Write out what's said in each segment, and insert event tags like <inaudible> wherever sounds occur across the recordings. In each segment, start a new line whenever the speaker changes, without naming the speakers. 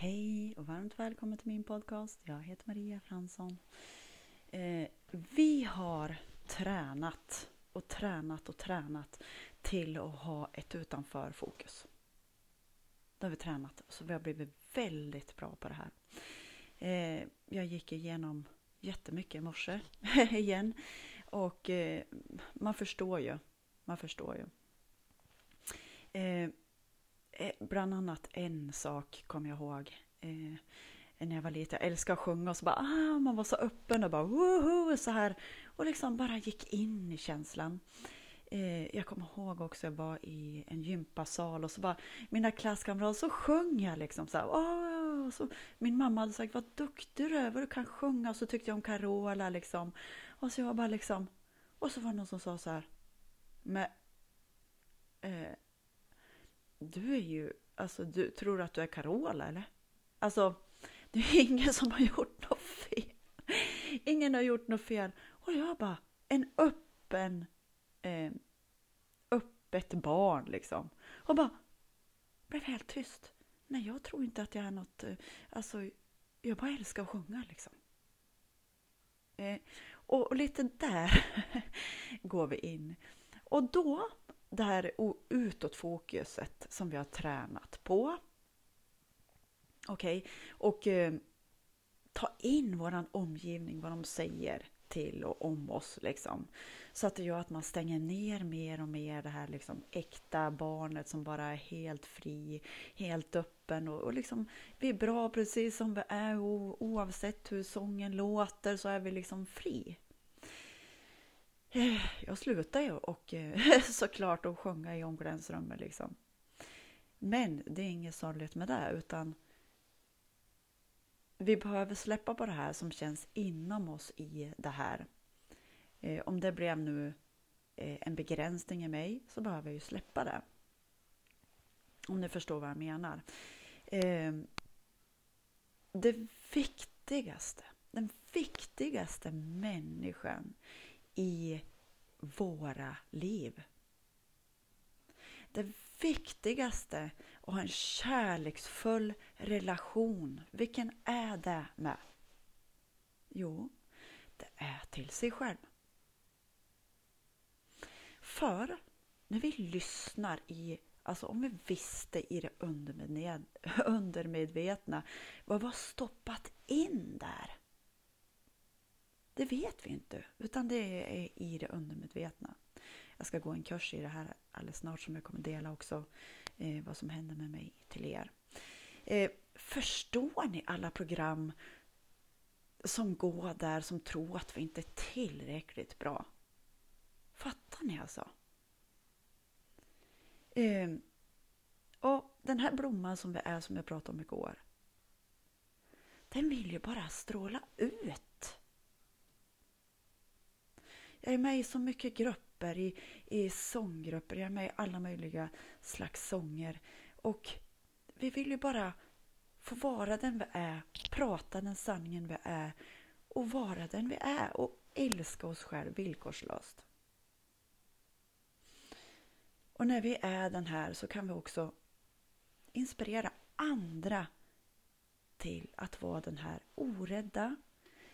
Hej och varmt välkommen till min podcast. Jag heter Maria Fransson. Eh, vi har tränat och tränat och tränat till att ha ett utanför fokus. Det har vi tränat så vi har blivit väldigt bra på det här. Eh, jag gick igenom jättemycket i morse <laughs> igen och eh, man förstår ju. Man förstår ju. Eh, Eh, bland annat en sak kommer jag ihåg. Eh, när jag var liten. Jag älskade att sjunga och så bara, ah, man var så öppen och bara woho, så här. Och liksom bara gick in i känslan. Eh, jag kommer ihåg också, jag var i en gympasal och så bara, mina klasskamrater, så sjöng jag liksom så här, oh, så, Min mamma hade sagt, vad duktig du är, vad du kan sjunga. Och så tyckte jag om Carola liksom. Och så jag bara liksom, och så var det någon som sa så här, men eh, du är ju, alltså du tror att du är Carola eller? Alltså, det är ingen som har gjort något fel. Ingen har gjort något fel. Och jag bara, en öppen, eh, öppet barn liksom. Och bara, blev helt tyst. Nej, jag tror inte att jag är något, eh, alltså, jag bara älskar att sjunga liksom. Eh, och, och lite där <laughs> går vi in. Och då det här utåtfokuset som vi har tränat på. Okej, okay? och eh, ta in våran omgivning, vad de säger till och om oss. Liksom. Så att det gör att man stänger ner mer och mer det här liksom, äkta barnet som bara är helt fri, helt öppen. Och, och liksom, vi är bra precis som vi är och oavsett hur sången låter så är vi liksom fri. Jag slutade ju och eh, <laughs> såklart att sjunga i omklädningsrummet liksom. Men det är inget sorgligt med det utan vi behöver släppa på det här som känns inom oss i det här. Eh, om det blev nu eh, en begränsning i mig så behöver jag ju släppa det. Om ni förstår vad jag menar. Det viktigaste, den viktigaste människan i våra liv. Det viktigaste att ha en kärleksfull relation, vilken är det med? Jo, det är till sig själv. För när vi lyssnar i, alltså om vi visste i det undermedvetna vad vi har stoppat in där det vet vi inte, utan det är i det undermedvetna. Jag ska gå en kurs i det här alldeles snart som jag kommer dela också eh, vad som händer med mig till er. Eh, förstår ni alla program som går där som tror att vi inte är tillräckligt bra? Fattar ni alltså? Eh, och den här blomman som vi är som jag pratade om igår. Den vill ju bara stråla ut. Jag är med i så mycket grupper, i, i sånggrupper, jag är med i alla möjliga slags sånger. Och vi vill ju bara få vara den vi är, prata den sanningen vi är och vara den vi är och älska oss själva villkorslöst. Och när vi är den här så kan vi också inspirera andra till att vara den här orädda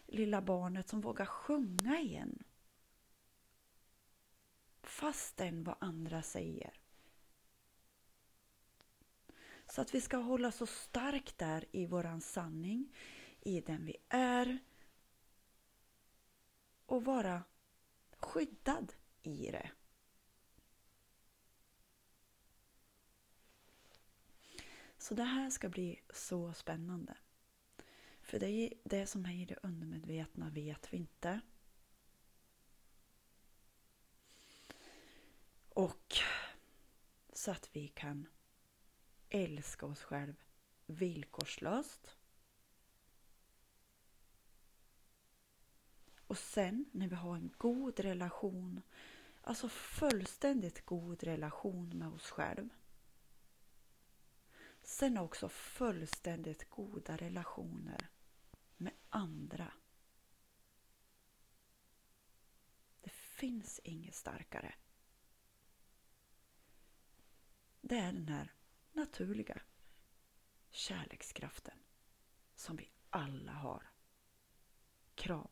lilla barnet som vågar sjunga igen fastän vad andra säger. Så att vi ska hålla så starkt där i våran sanning, i den vi är och vara skyddad i det. Så det här ska bli så spännande. För det, är det som är i det undermedvetna vet vi inte. Och så att vi kan älska oss själva villkorslöst. Och sen när vi har en god relation, alltså fullständigt god relation med oss själva. Sen också fullständigt goda relationer med andra. Det finns inget starkare det är den här naturliga kärlekskraften som vi alla har Kram!